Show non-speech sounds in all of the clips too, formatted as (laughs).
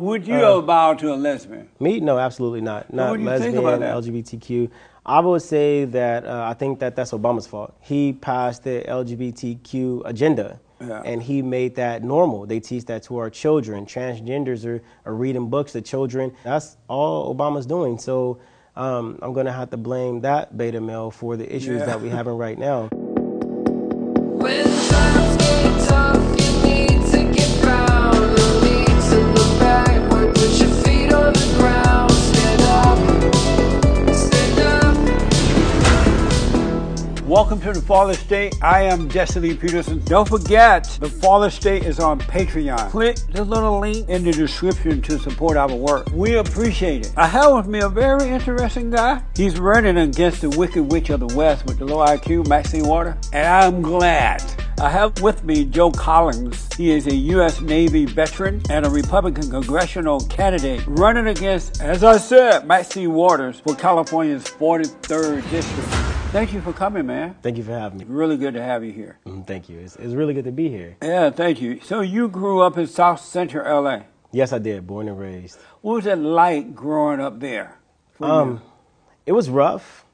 Would you uh, bow to a lesbian? Me? No, absolutely not. Not what lesbian, think about? LGBTQ. I would say that uh, I think that that's Obama's fault. He passed the LGBTQ agenda. Yeah. And he made that normal. They teach that to our children. Transgenders are, are reading books to children. That's all Obama's doing. So um, I'm going to have to blame that beta male for the issues Yeah. that we're having right now. (laughs) Welcome to the Fallen State. I am Lee Peterson. Don't forget, the Fallen State is on Patreon. Click the little link in the description to support our work. We appreciate it. I have with me a very interesting guy. He's running against the Wicked Witch of the West with the low IQ, Maxine Water, and I'm glad. I have with me Joe Collins. He is a U.S. Navy veteran and a Republican congressional candidate running against, as I said, Maxine Waters for California's 43rd district. Thank you for coming, man. Thank you for having me. Really good to have you here. Mm, Thank you. It's, it's really good to be here. Yeah, thank you. So you grew up in South Central LA. Yes, I did. Born and raised. What was it like growing up there? for you? Um, it was rough.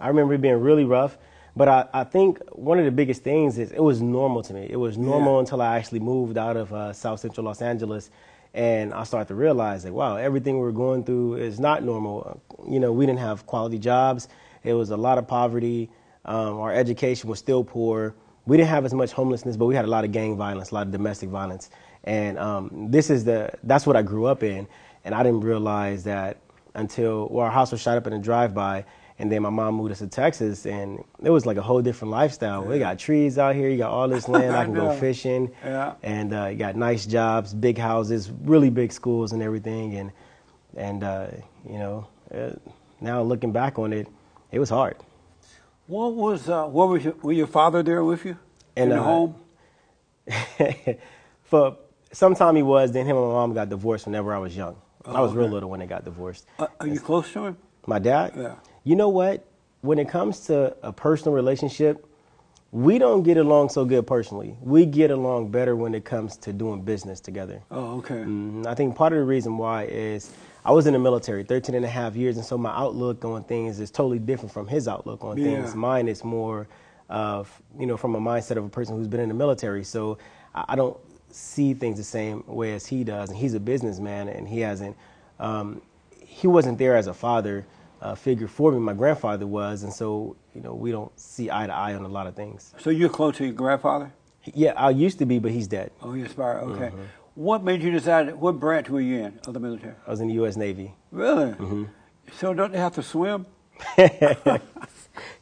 I remember it being really rough. But I, I think one of the biggest things is it was normal to me. It was normal Yeah. until I actually moved out of uh, South Central Los Angeles. And I started to realize, like, wow, everything we were going through is not normal. You know, we didn't have quality jobs. It was a lot of poverty. Um, our education was still poor. We didn't have as much homelessness, but we had a lot of gang violence, a lot of domestic violence. And um, this is the that's what I grew up in. And I didn't realize that until well, our house was shot up in a drive-by, and then my mom moved us to Texas, and it was like a whole different lifestyle. We got trees out here, you got all this land, (laughs) I can go fishing, Yeah. and uh, you got nice jobs, big houses, really big schools, and everything. And and uh, you know, uh, now looking back on it, it was hard. what was uh, what was your, were your father there with you And, in the uh, home? (laughs) For some time he was, then him and my mom got divorced whenever I was young. I was real little when they got divorced. Uh, are you close to him? My dad? Yeah. You know what? When it comes to a personal relationship, we don't get along so good personally. We get along better when it comes to doing business together. Oh, okay. Mm, I think part of the reason why is I was in the military 13 and a half years, and so my outlook on things is totally different from his outlook on things. Mine is more of, you know, from a mindset of a person who's been in the military. So I, I don't see things the same way as he does. And he's a businessman, and he hasn't, um, he wasn't there as a father uh, figure for me. My grandfather was, and so, you know, we don't see eye to eye on a lot of things. So you're close to your grandfather? Yeah, I used to be, but he's dead. Oh, you aspire. Okay. Mm-hmm. What made you decide? What branch were you in of the military? I was in the U.S. Navy. Really? Mm-hmm. So don't they have to swim? (laughs)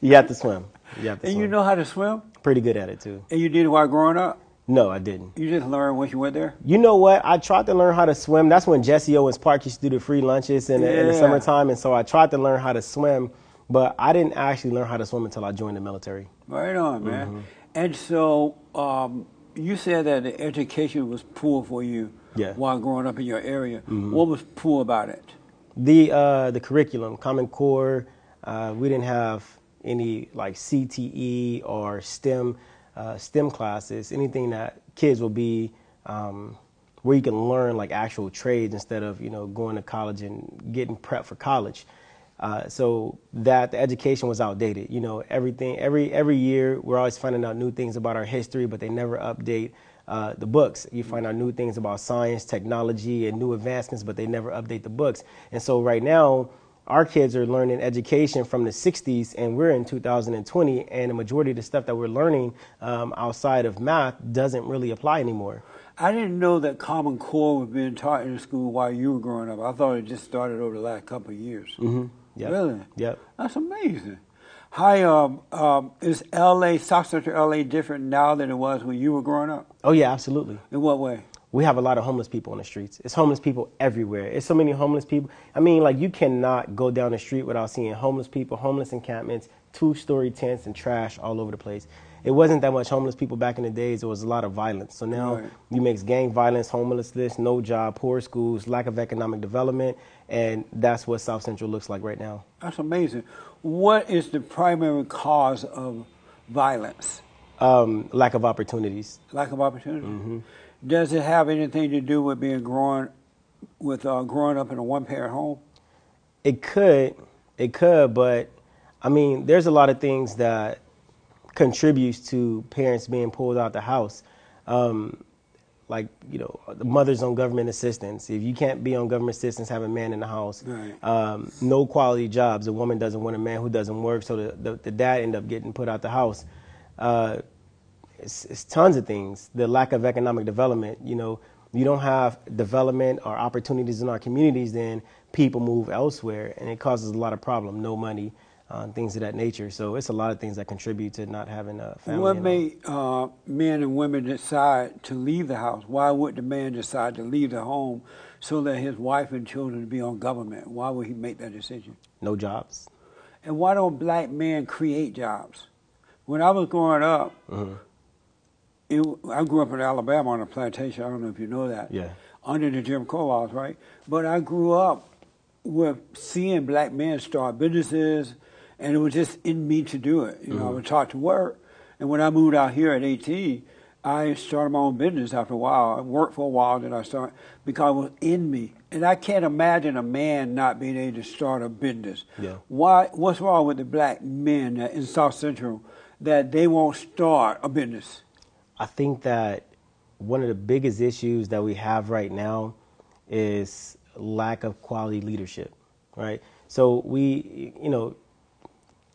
You have to swim. You have to And swim. you know how to swim? Pretty good at it too. And you did it while growing up? No, I didn't. You just learned once you went there? You know what? I tried to learn how to swim. That's when Jesse Owens Park used to do the free lunches in, the, in the summertime, and so I tried to learn how to swim, but I didn't actually learn how to swim until I joined the military. Right on, man. Mm-hmm. And so um, you said that the education was poor for you Yeah. Mm-hmm. while growing up in your area. What was poor about it? The uh, the curriculum, Common Core, uh, we didn't have any like CTE or STEM uh, STEM classes, anything that kids will be um, where you can learn like actual trades instead of you know going to college and getting prep for college. Uh, so that the education was outdated. You know, everything every every year we're always finding out new things about our history, but they never update uh, the books. You find out new things about science, technology, and new advancements, but they never update the books. And so right now, our kids are learning education from the 60s, and we're in 2020, and the majority of the stuff that we're learning um, outside of math doesn't really apply anymore. I didn't know that Common Core was being taught in school while you were growing up. I thought it just started over the last couple of years. Mm-hmm. Yep. Really? Yep. That's amazing. Hi, um, um, is LA, South Central LA different now than it was when you were growing up? Oh yeah, absolutely. In what way? we have a lot of homeless people on the streets. It's homeless people everywhere. It's so many homeless people. I mean, like you cannot go down the street without seeing homeless people, homeless encampments, two-story tents, and trash all over the place. It wasn't that much homeless people back in the days. It was a lot of violence. So now Right. you mix gang violence, homelessness, no job, poor schools, lack of economic development, and that's what South Central looks like right now. That's amazing. What is the primary cause of violence? Um, lack of opportunities. Lack of opportunity. Mm-hmm. Does it have anything to do with being growing with uh, growing up in a one-parent home? It could, it could, but I mean, there's a lot of things that contributes to parents being pulled out the house. Um, like you know, the mothers on government assistance. If you can't be on government assistance, have a man in the house. Right. Um, no quality jobs. A woman doesn't want a man who doesn't work, so the the, the dad end up getting put out the house. Uh, it's, it's tons of things. The lack of economic development. You know, you don't have development or opportunities in our communities, then people move elsewhere, and it causes a lot of problem. No money, uh, things of that nature. So it's a lot of things that contribute to not having a family. What made uh, men and women decide to leave the house? Why would the man decide to leave the home so that his wife and children would be on government? Why would he make that decision? no jobs? And why don't black men create jobs? When I was growing up, Mhm. it, I grew up in Alabama on a plantation. I don't know if you know that. Yeah. Under the Jim Crow laws, right? But I grew up with seeing black men start businesses, and it was just in me to do it. You know, I was taught to work. And when I moved out here at 18, I started my own business after a while. I worked for a while, then I started because it was in me. And I can't imagine a man not being able to start a business. Yeah. Why? What's wrong with the black men in South Central that they won't start a business? I think that one of the biggest issues that we have right now is lack of quality leadership, right? So we, you know,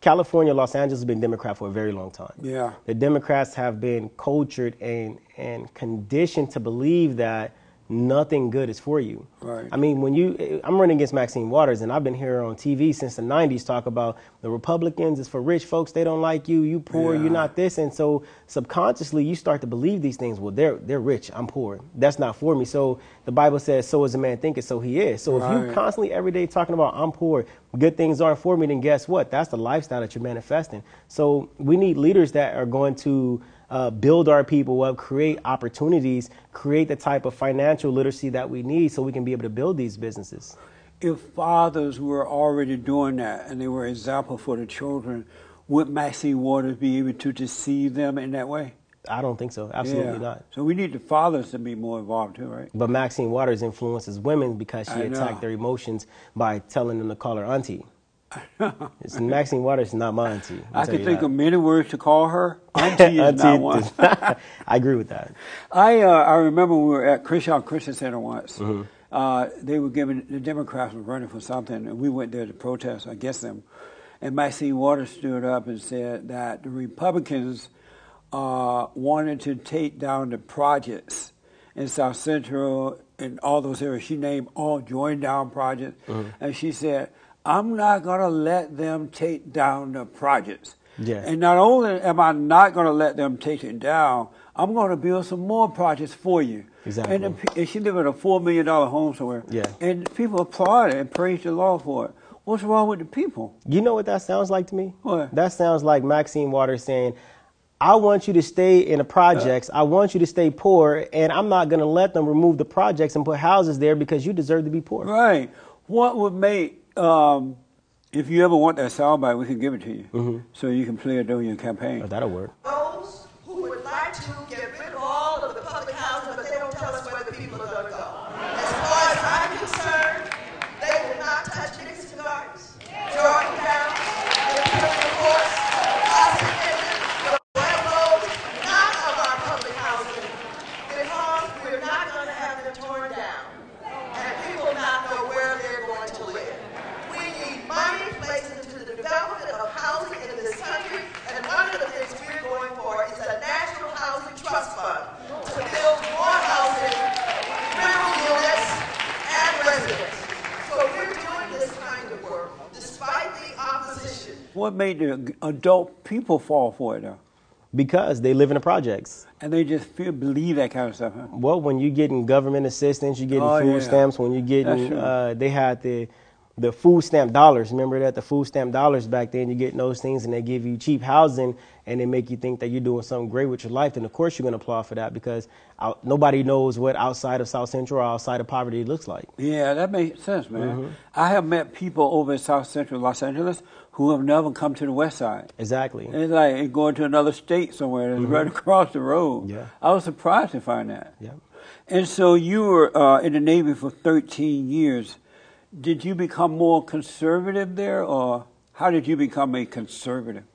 California, Los Angeles has been Democrat for a very long time. Yeah. The Democrats have been cultured and and conditioned to believe that nothing good is for you. Right. I mean, when you, I'm running against Maxine Waters, and I've been here on TV since the '90s talk about the Republicans is for rich folks. They don't like you. You poor. Yeah. You're not this. And so subconsciously, you start to believe these things. Well, they're they're rich. I'm poor. That's not for me. So the Bible says, "So as a man thinketh, so he is." So if Right. you constantly every day talking about I'm poor, good things aren't for me, then guess what? That's the lifestyle that you're manifesting. So we need leaders that are going to uh, build our people up, create opportunities, create the type of financial literacy that we need so we can be able to build these businesses. If fathers were already doing that and they were an example for the children, would Maxine Waters be able to deceive them in that way? I don't think so. Absolutely Yeah. not. So we need the fathers to be more involved too, right? But Maxine Waters influences women because she I know. attacked their emotions by telling them to call her auntie. It's Maxine Waters is not my auntie. I'll I can think that. of many words to call her. (laughs) Auntie is not one. is- I agree with that. (laughs) I uh, I remember we were at Crenshaw Christian Center once. Mm-hmm. Uh, they were giving the Democrats were running for something, and we went there to protest against them. And Maxine Waters stood up and said that the Republicans uh, wanted to take down the projects in South Central and all those areas. She named all join down projects, Mm-hmm. and she said, "I'm not going to let them take down the projects." Yeah. And not only am I not going to let them take it down, I'm going to build some more projects for you. Exactly. And, the, and she lived in a four million dollar home somewhere. Yeah. And people applauded and praised the Lord for it. What's wrong with the people? You know what that sounds like to me? What? That sounds like Maxine Waters saying, I want you to stay in the projects. I want you to stay poor, and I'm not going to let them remove the projects and put houses there because you deserve to be poor. Right. What would make um, if you ever want that soundbite, we can give it to you, so you can play it during your campaign. Oh, that'll work. Those who would like to get rid of all of the public housing, but they don't tell us where the people are going to go. As far as I'm concerned, they will not touch Nickerson Gardens, Jordan Downs, Imperial Courts, Austin Inlet, the railroads, none of our public housing, because we're not going to have them torn down, and people not know where they're going to live. We need money placed into the development of housing in this country, and one of the things we're going for is a national housing trust fund to build more housing, rental units, and residents. So we're doing this kind of work despite the opposition. What made the adult people fall for it though? Because they live in the projects. And they just feel believe that kind of stuff. Huh? Well, when you're getting government assistance, you're getting Oh, food yeah. stamps. When you're getting, uh, they had the the food stamp dollars. Remember that the food stamp dollars back then. You're getting those things, and they give you cheap housing, and they make you think that you're doing something great with your life. Then of course you're going to applaud for that because out, nobody knows what outside of South Central or outside of poverty looks like. Yeah, that makes sense, man. Mm-hmm. I have met people over in South Central Los Angeles who have never come to the West Side. Exactly. It's like going to another state somewhere that's right across the road. Mm-hmm. Yeah. I was surprised to find that. Yeah. And so you were uh, in the Navy for 13 years. Did you become more conservative there, or how did you become a conservative?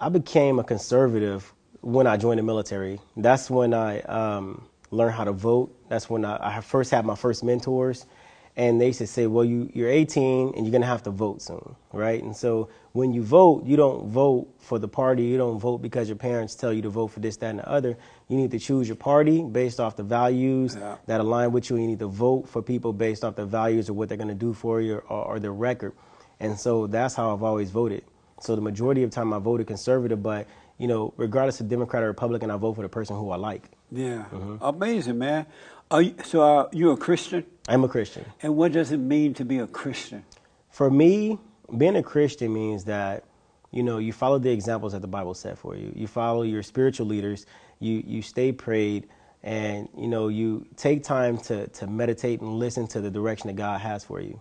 I became a conservative when I joined the military. That's when I um, learned how to vote. That's when I, I first had my first mentors. And they used to say, well, you, you're 18 and you're going to have to vote soon, right? And so when you vote, you don't vote for the party. You don't vote because your parents tell you to vote for this, that, and the other. You need to choose your party based off the values Yeah. that align with you. You need to vote for people based off the values or what they're going to do for you or, or their record. And so that's how I've always voted. So the majority of the time I voted conservative, but you know, regardless of Democrat or Republican, I vote for the person who I like. Yeah, Mm-hmm. amazing, man. Are you, so uh, you're a Christian, I'm a Christian. and what does it mean to be a Christian? For me, being a Christian means that you know you follow the examples that the Bible set for you. You follow your spiritual leaders. You you stay prayed, and you know you take time to to meditate and listen to the direction that God has for you.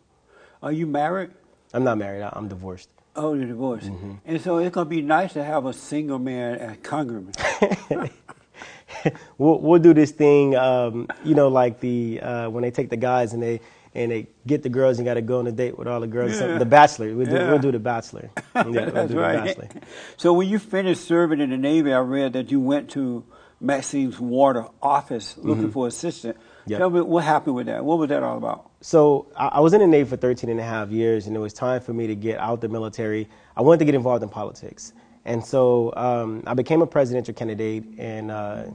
Are you married? I'm not married. I'm divorced. Oh, you're divorced. Mm-hmm. And so it's gonna be nice to have a single man as congressman. (laughs) (laughs) we'll we'll do this thing, um, you know, like the uh, when they take the guys and they and they get the girls and got to go on a date with all the girls. Yeah. The Bachelor. We'll do, Yeah. we'll do the Bachelor. (laughs) Yeah, we'll That's do the right. Bachelor. So when you finished serving in the Navy, I read that you went to Maxine's water office looking for assistant. Mm-hmm. Yep. Tell me what happened with that. What was that all about? So I, I was in the Navy for 13 and a half years, and it was time for me to get out the military. I wanted to get involved in politics. And so um, I became a presidential candidate in uh,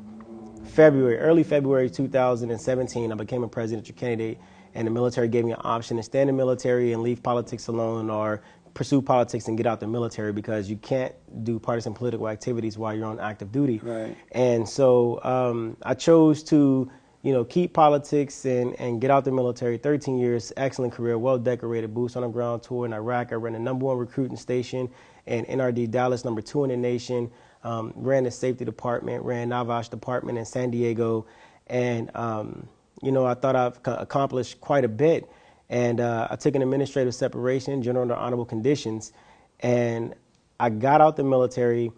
February, early February 2017. I became a presidential candidate, and the military gave me an option to stay in the military and leave politics alone or pursue politics and get out the military because you can't do partisan political activities while you're on active duty. Right. And so um, I chose to, you know, keep politics and, and get out the military. 13 years, excellent career, well decorated, boots on the ground tour in Iraq. I ran the number one recruiting station in NRD Dallas, number two in the nation. Um, ran the safety department, ran NAVOSH department in San Diego, and um, you know I thought I've co- accomplished quite a bit. And uh, I took an administrative separation, general under honorable conditions, and I got out the military,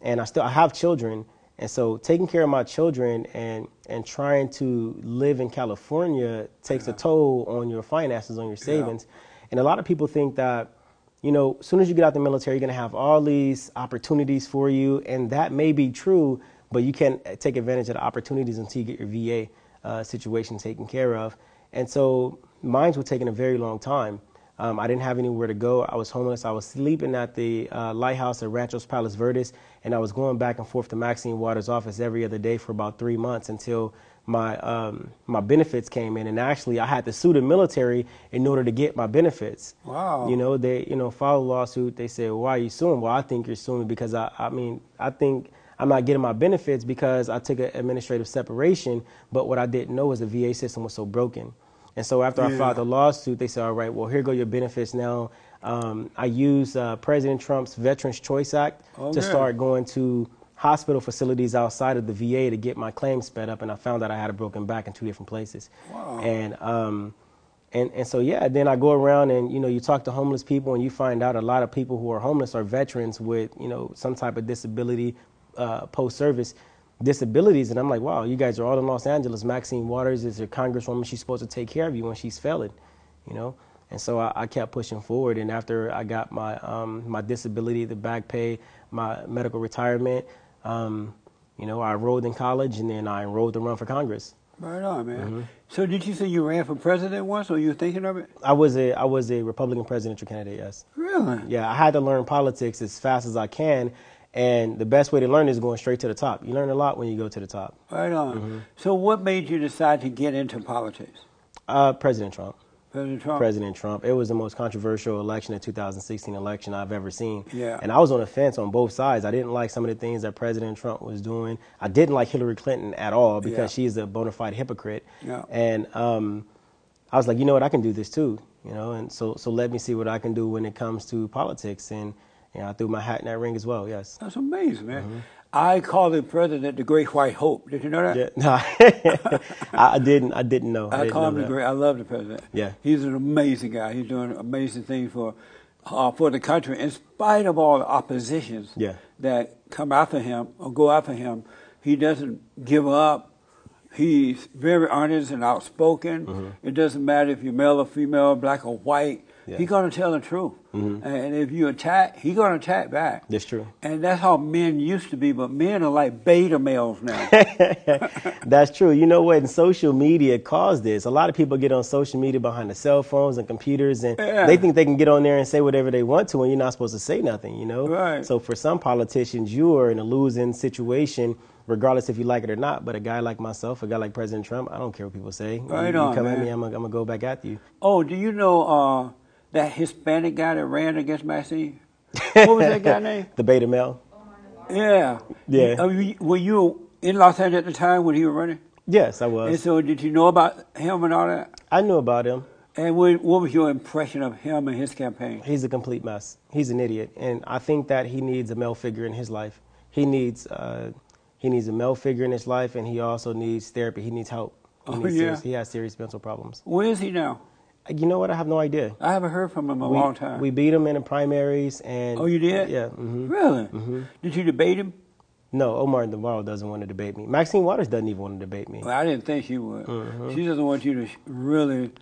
and I still I have children, and so taking care of my children and and trying to live in California takes a toll on your finances, on your savings, and a lot of people think that you know, as soon as you get out the military, you're going to have all these opportunities for you, and that may be true, but you can't take advantage of the opportunities until you get your VA uh, situation taken care of. And so mine were taking a very long time. Um, I didn't have anywhere to go. I was homeless. I was sleeping at the uh, lighthouse at Ranchos Palos Verdes, and I was going back and forth to Maxine Waters' office every other day for about three months until my um, my benefits came in. And actually, I had to sue the military in order to get my benefits. Wow. You know, they you know filed a lawsuit. They said, "Why are you suing?" Well, I think you're suing because I I mean I think I'm not getting my benefits because I took an administrative separation. But what I didn't know is the VA system was so broken. And so after I filed the lawsuit, they said, "All right, well here go your benefits now." Um, I used uh, President Trump's Veterans Choice Act Okay. to start going to hospital facilities outside of the VA to get my claims sped up, and I found that I had a broken back in two different places. Wow. And um, and and so yeah, then I go around and you know you talk to homeless people, and you find out a lot of people who are homeless are veterans with you know some type of disability, uh, post service disabilities, and I'm like, wow, you guys are all in Los Angeles. Maxine Waters is your congresswoman; she's supposed to take care of you when she's failing, you know. And so I, I kept pushing forward, and after I got my um, my disability, the back pay, my medical retirement, um, you know, I enrolled in college, and then I enrolled to run for Congress. Right on, man. Mm-hmm. So did you say you ran for president once, or you were thinking of it? I was a I was a Republican presidential candidate. Yes. Really? Yeah, I had to learn politics as fast as I can, and the best way to learn is going straight to the top. You learn a lot when you go to the top. Right on. Mm-hmm. So what made you decide to get into politics? Uh, President Trump. President Trump. President Trump. It was the most controversial election, the 2016 election I've ever seen. Yeah. And I was on the fence on both sides. I didn't like some of the things that President Trump was doing. I didn't like Hillary Clinton at all because Yeah. she's a bona fide hypocrite. Yeah. And um, I was like, you know what, I can do this too. You know, and so so let me see what I can do when it comes to politics. And you know, I threw my hat in that ring as well. Yes. That's amazing, man. Mm-hmm. I call the president the Great White Hope. Did you know that? Yeah, (laughs) no, I, I didn't. I didn't know. I didn't call know him the. Great. I love the president. Yeah. He's an amazing guy. He's doing amazing things for uh, for the country, in spite of all the oppositions Yeah. that come after him or go after him. He doesn't give up. He's very honest and outspoken. It doesn't matter if you're male or female, black or white. Yeah. He's gonna tell the truth. And if you attack, he's gonna attack back. That's true. And that's how men used to be, but men are like beta males now. (laughs) That's true. You know what? And social media caused this. A lot of people get on social media behind the cell phones and computers, and Yeah. they think they can get on there and say whatever they want to, and you're not supposed to say nothing. You know. Right. So for some politicians, you are in a losing situation, regardless if you like it or not. But a guy like myself, a guy like President Trump, I don't care what people say. Right you, you on, come at me, I'm gonna, I'm gonna go back at you. oh, do you know uh, that Hispanic guy that ran against Maxine? What was that guy name? (laughs) The beta male. Yeah. Yeah. You- were you in Los Angeles at the time when he was running? Yes, I was. And so, did you know about him and all that? I knew about him. And what, what was your impression of him and his campaign? He's a complete mess. He's an idiot, and I think that he needs a male figure in his life. He needs uh, he needs a male figure in his life, and he also needs therapy. He needs help. He, Oh, needs yeah. serious, he has serious mental problems. Where is he now? You know what? I have no idea. I haven't heard from him in a we, long time. we beat him in the primaries, and oh, you did? Yeah. hmm Really? Did you debate him? No, Omar Navarro doesn't want to debate me. Maxine Waters doesn't even want to debate me. Well, I didn't think she would. Mm-hmm. She doesn't want you to really.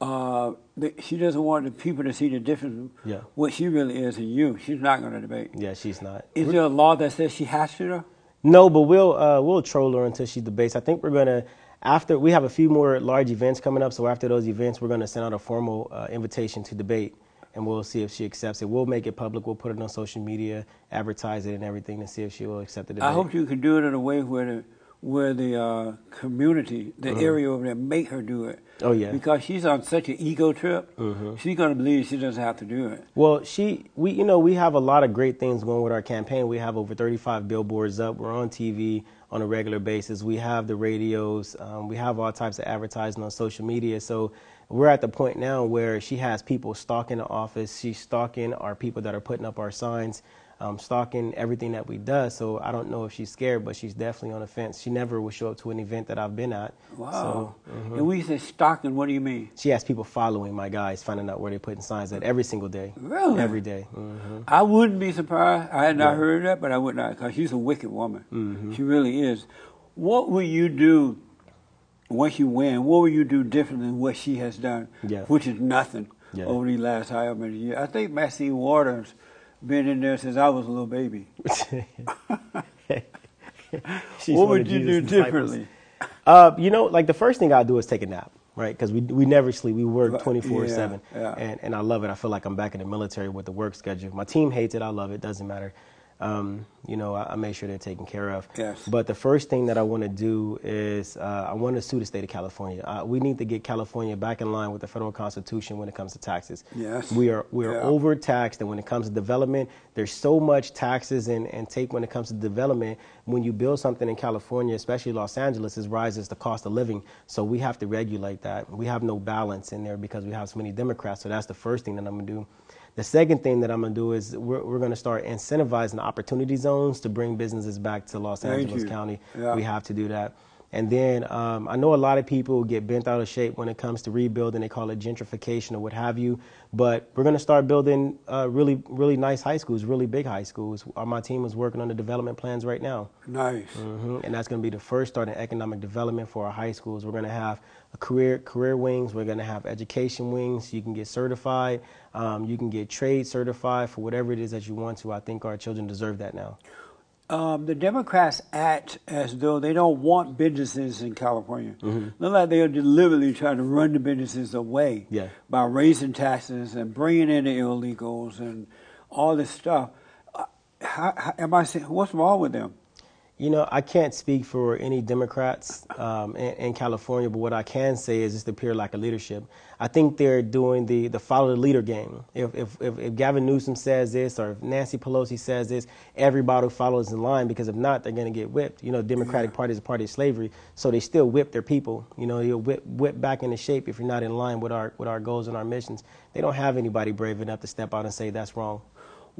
Uh, she doesn't want the people to see the difference. Yeah. What she really is in you. She's not going to debate. Yeah, she's not. Is there a law that says she has to? Though? No, but we'll uh, we'll troll her until she debates. I think we're gonna after we have a few more large events coming up. So after those events, we're gonna send out a formal uh, invitation to debate, and we'll see if she accepts it. We'll make it public. We'll put it on social media, advertise it, and everything to see if she will accept the debate. I hope you can do it in a way where the where the uh, community, the area over there, make her do it. Mm-hmm. Oh, yeah. Because she's on such an ego trip. Mhm. She's going to believe she doesn't have to do it. Well, she, we, you know, we have a lot of great things going with our campaign. We have over 35 billboards up. We're on TV on a regular basis. We have the radios. Um, we have all types of advertising on social media. So we're at the point now where she has people stalking the office. She's stalking our people that are putting up our signs, um, stalking everything that we do. So I don't know if she's scared, but she's definitely on the fence. She never will show up to an event that I've been at. Wow. So, mhm. And we say stalking. What do you mean? She has people following my guys, finding out where they're putting signs at every single day. Really? Every day. hmm I wouldn't be surprised. I had not Yeah. heard that, but I would not, because she's a wicked woman. Mhm. She really is. What will you do once you win? What will you do different than what she has done, Yeah. which is nothing Yeah. over these last however many years? I think Maxine Waters been in there since I was a little baby. (laughs) What would you do Jesus' disciples. differently? Uh, you know, like the first thing I do is take a nap, right? Because we we never sleep. We work twenty four seven, and and I love it. I feel like I'm back in the military with the work schedule. My team hates it. I love it. Doesn't matter. Um, you know, I, I make sure they're taken care of. Yes. But the first thing that I want to do is uh, I want to sue the state of California. Uh, we need to get California back in line with the federal constitution when it comes to taxes. Yes. We are we are Yeah. overtaxed, and when it comes to development, there's so much taxes and, and take when it comes to development. When you build something in California, especially Los Angeles, it rises the cost of living. So we have to regulate that. We have no balance in there because we have so many Democrats. So that's the first thing that I'm gonna do. The second thing that I'm gonna do is we're, we're gonna start incentivizing the opportunity zones to bring businesses back to Los Thank Angeles you. County. Yeah. We have to do that. And then um, I know a lot of people get bent out of shape when it comes to rebuilding. They call it gentrification or what have you. But we're going to start building uh, really, really nice high schools, really big high schools. Uh, my team is working on the development plans right now. Nice. hmm And that's going to be the first start in economic development for our high schools. We're going to have a career career wings. We're going to have education wings. You can get certified. Um, you can get trade certified for whatever it is that you want to. I think our children deserve that now. Um, the Democrats act as though they don't want businesses in California. Look like they are deliberately trying to run the businesses away Yeah. by raising taxes and bringing in the illegals and all this stuff. Uh, How, how, am I saying what's wrong with them? You know, I can't speak for any Democrats um, in, in California, but what I can say is just the pure lack of leadership. I think they're doing the, the follow the leader game. If, if, if, if Gavin Newsom says this or if Nancy Pelosi says this, everybody follows in line because if not, they're going to get whipped. You know, Democratic Party is a party of slavery, so they still whip their people. You know, you'll whip, whip back into shape if you're not in line with our, with our goals and our missions. They don't have anybody brave enough to step out and say that's wrong.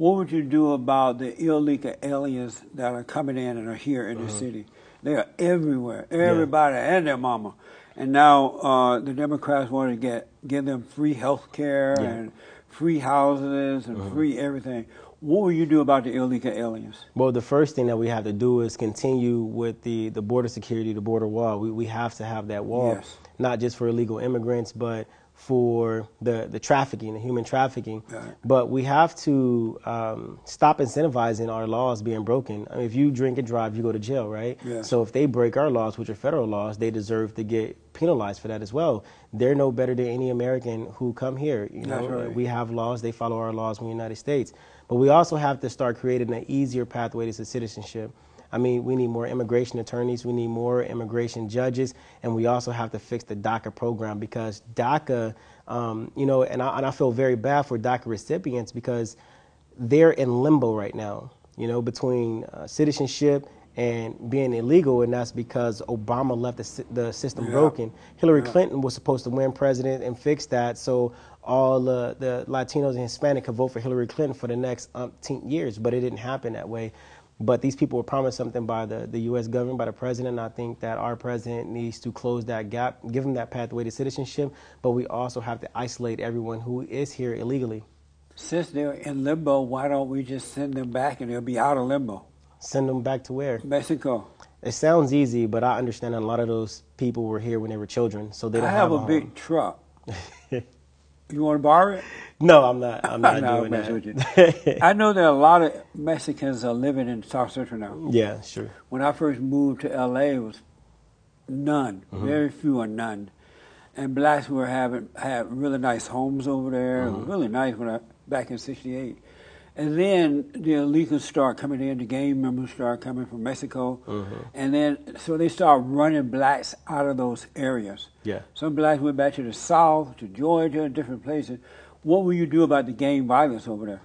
What would you do about the illegal aliens that are coming in and are here in the city? They are everywhere, everybody and their mama. And now uh, the Democrats want to get give them free health care Yeah. and free houses and free everything. What will you do about the illegal aliens? Well, the first thing that we have to do is continue with the, the border security, the border wall. We, we have to have that wall, Yes. not just for illegal immigrants, but for the, the trafficking, the human trafficking. Right. But we have to um, stop incentivizing our laws being broken. I mean, if you drink and drive, you go to jail, right? Yes. So if they break our laws, which are federal laws, they deserve to get penalized for that as well. They're no better than any American who come here. You know, right. we have laws; they follow our laws in the United States. But we also have to start creating an easier pathway to citizenship. I mean, we need more immigration attorneys, we need more immigration judges, and we also have to fix the DACA program because DACA, um, you know, and I, and I feel very bad for DACA recipients because they're in limbo right now, you know, between uh, citizenship and being illegal, and that's because Obama left the, the system Yeah. broken. Hillary Yeah. Clinton was supposed to win president and fix that, so all uh, the Latinos and Hispanic could vote for Hillary Clinton for the next umpteen years, but it didn't happen that way. But these people were promised something by the, the U.S. government, by the president. And I think that our president needs to close that gap, give them that pathway to citizenship. But we also have to isolate everyone who is here illegally. Since they're in limbo, why don't we just send them back and they'll be out of limbo? Send them back to where? Mexico. It sounds easy, but I understand that a lot of those people were here when they were children, so they don't I have a home. big truck. (laughs) you want to borrow it? No, I'm not. I'm not (laughs) No, doing that. with you. (laughs) I know there are a lot of Mexicans are living in South Central now. yeah, sure. When I first moved to LA, it was none, Mm-hmm. very few or none. And blacks were having had really nice homes over there, It was Mm-hmm. really nice when I back in '68. And then the illegals start coming in, the gang members start coming from Mexico, Mm-hmm. and then so they start running blacks out of those areas. Yeah. Some blacks went back to the South, to Georgia, different places. What will you do about the gang violence over there?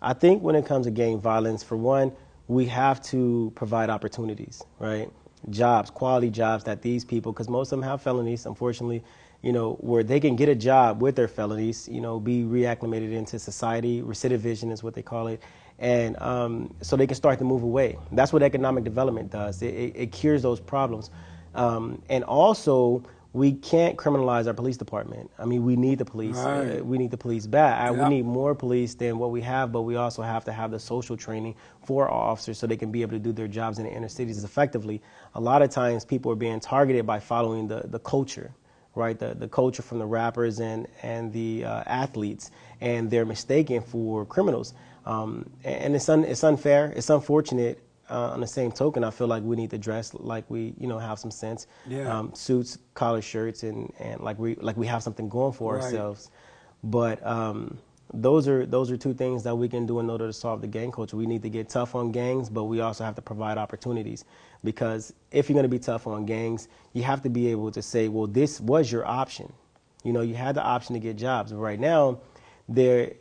I think when it comes to gang violence, for one, we have to provide opportunities, right? Jobs, quality jobs that these people, because most of them have felonies, unfortunately, you know, where they can get a job with their felonies, you know, be reacclimated into society. Recidivism is what they call it. And um, so they can start to move away. That's what economic development does. It, it, it cures those problems. Um, and also, we can't criminalize our police department. I mean, we need the police. Right. Uh, we need the police back. I- Yeah. We need more police than what we have, but we also have to have the social training for our officers so they can be able to do their jobs in the inner cities effectively. A lot of times, people are being targeted by following the, the culture, right? The, the culture from the rappers and, and the uh, athletes, and they're mistaken for criminals. Um, and it's, un, it's unfair, it's unfortunate. Uh, on the same token, I feel like we need to dress like we, you know, have some sense. Yeah. Um, suits, collar shirts, and, and like we like we have something going for Right. ourselves. But um, those are those are two things that we can do in order to solve the gang culture. We need to get tough on gangs, but we also have to provide opportunities. Because if you're going to be tough on gangs, you have to be able to say, well, this was your option. You know, you had the option to get jobs. But right now, there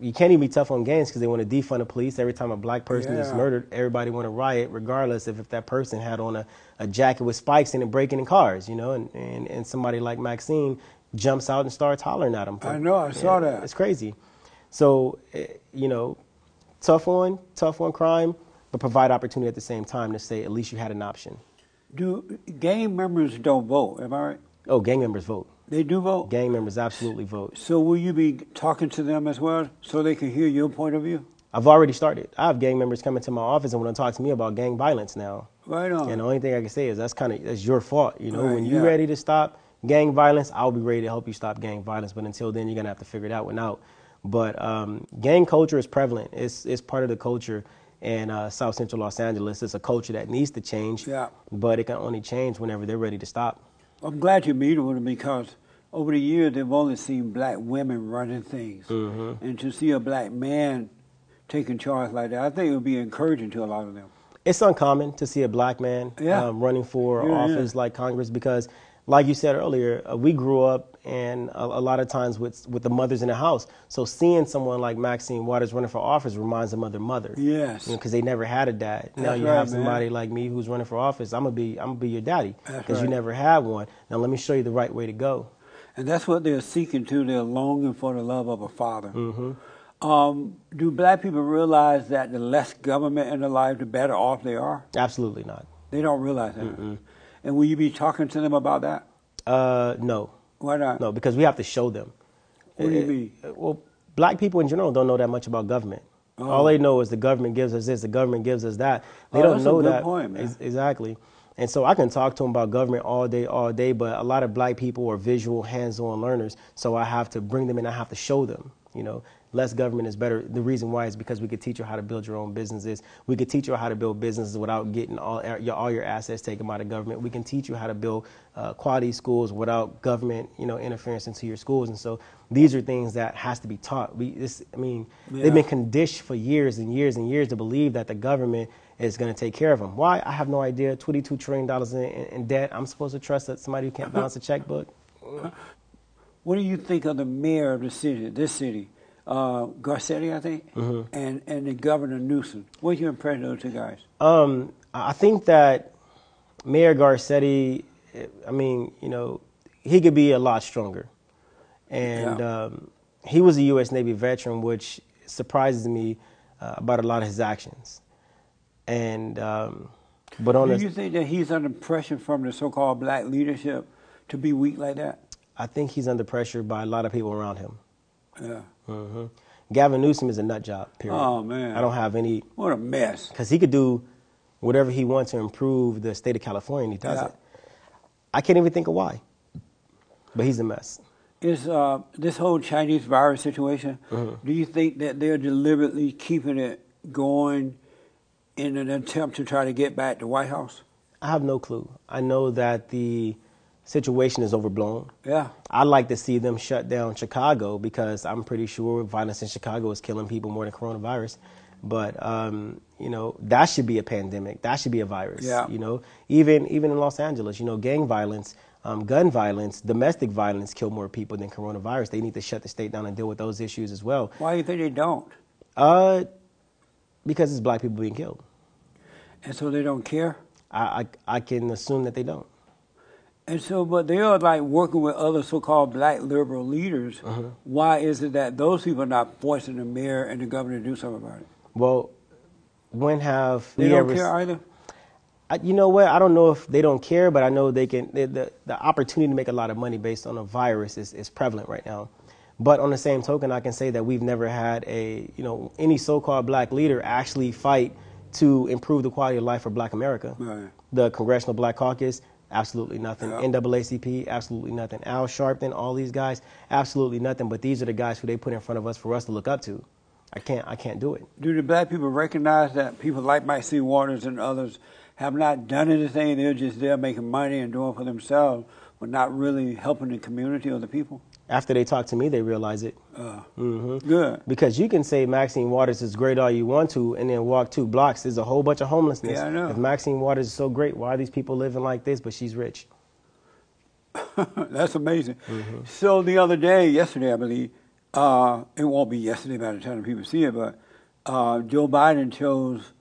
you can't even be tough on gangs because they want to defund the police every time a black person is murdered. Everybody want to riot, regardless of if that person had on a, a jacket with spikes in and breaking in cars. You know, and, and and somebody like Maxine jumps out and starts hollering at him. I know, I saw that. It's crazy. So, eh, you know, tough on tough on crime, but provide opportunity at the same time to say at least you had an option. Do gang members don't vote? Am I right? Oh, gang members vote. They do vote. Gang members absolutely vote. So will you be talking to them as well, so they can hear your point of view? I've already started. I have gang members coming to my office and want to talk to me about gang violence now. Right on. And the only thing I can say is that's kind of that's your fault. You know, Right, when you're yeah. ready to stop gang violence, I'll be ready to help you stop gang violence. But until then, you're gonna have to figure that one out. But um, gang culture is prevalent. It's it's part of the culture in uh, South Central Los Angeles. It's a culture that needs to change. Yeah. But it can only change whenever they're ready to stop. I'm glad you're meeting with them because over the years they've only seen black women running things, Mm-hmm. and to see a black man taking charge like that, I think it would be encouraging to a lot of them. It's uncommon to see a black man Yeah. um, running for Yeah, office like Congress because, like you said earlier, uh, we grew up and a, a lot of times with with the mothers in the house. So seeing someone like Maxine Waters running for office reminds them of their mother. Yes. because they never had a dad. now you right, have somebody man. like me who's running for office. I'm gonna be I'm gonna be your daddy That's because you never had one. Now let me show you the right way to go. And that's what they're seeking to. They're longing for the love of a father. Mm-hmm. Um, do black people realize that the less government in their life, the better off they are? Absolutely not. They don't realize that. And will you be talking to them about that? Uh, no, Why not? no, because we have to show them. What do you Uh, mean? uh, Well, black people in general don't know that much about government. All they know is the government gives us this, the government gives us that. They Oh, don't know good that point, exactly. And so I can talk to them about government all day, all day. But a lot of black people are visual, hands-on learners, so I have to bring them in. I have to show them. You know, less government is better. The reason why is because we could teach you how to build your own businesses. We could teach you how to build businesses without getting all your all your assets taken by the government. We can teach you how to build uh, quality schools without government, you know, interference into your schools. And so these are things that has to be taught. We, this, I mean, Yeah. they've been conditioned for years and years and years to believe that the government is going to take care of them. Why? I have no idea. Twenty-two trillion dollars in, in, in debt. I'm supposed to trust that somebody who can't balance a checkbook. (laughs) What do you think of the mayor of the city, this city, uh, Garcetti, I think, Mm-hmm. and and the governor Newsom? What's your impression of those two guys? Um, I think that Mayor Garcetti, I mean, you know, he could be a lot stronger. And Yeah. um, he was a U.S. Navy veteran, which surprises me uh, about a lot of his actions. And, um, but on Do the, you think that he's under pressure from the so-called black leadership to be weak like that? I think he's under pressure by a lot of people around him. Yeah. Hmm Gavin Newsom is a nut job, period. Oh, man. I don't have any, What a mess. because he could do whatever he wants to improve the state of California, and he does Yeah. it. I can't even think of why, but he's a mess. Is uh, this whole Chinese virus situation? Mm-hmm. Do you think that they're deliberately keeping it going in an attempt to try to get back to White House? I have no clue. I know that the situation is overblown. Yeah. I'd like to see them shut down Chicago because I'm pretty sure violence in Chicago is killing people more than coronavirus. But um, you know that should be a pandemic. That should be a virus. Yeah. You know, even even in Los Angeles, you know, gang violence, um, gun violence, domestic violence kill more people than coronavirus. They need to shut the state down and deal with those issues as well. Why do you think they don't? Uh, because it's black people being killed. And so they don't care? I I, I can assume that they don't. And so, but they are like working with other so-called black liberal leaders. Uh-huh. Why is it that those people are not forcing the mayor and the governor to do something about it? Well, when have They we don't ever care either. I, you know what? I don't know if they don't care, but I know they can. The, the, the opportunity to make a lot of money based on a virus is, is prevalent right now. But on the same token, I can say that we've never had a you know any so-called black leader actually fight to improve the quality of life for Black America. Right. The Congressional Black Caucus, absolutely nothing. Yeah. NAACP, absolutely nothing. Al Sharpton, all these guys, absolutely nothing. But these are the guys who they put in front of us for us to look up to. I can't. I can't do it. Do the black people recognize that people like Maxine Waters and others have not done anything? They're just there making money and doing for themselves, but not really helping the community or the people? After they talk to me, they realize it. Uh, hmm Good. Because you can say Maxine Waters is great all you want to, and then walk two blocks. There's a whole bunch of homelessness. Yeah, I know. If Maxine Waters is so great, why are these people living like this? But she's rich. (laughs) That's amazing. Mm-hmm. So the other day, yesterday, I believe, uh, it won't be yesterday by the time people see it, but uh, Joe Biden chose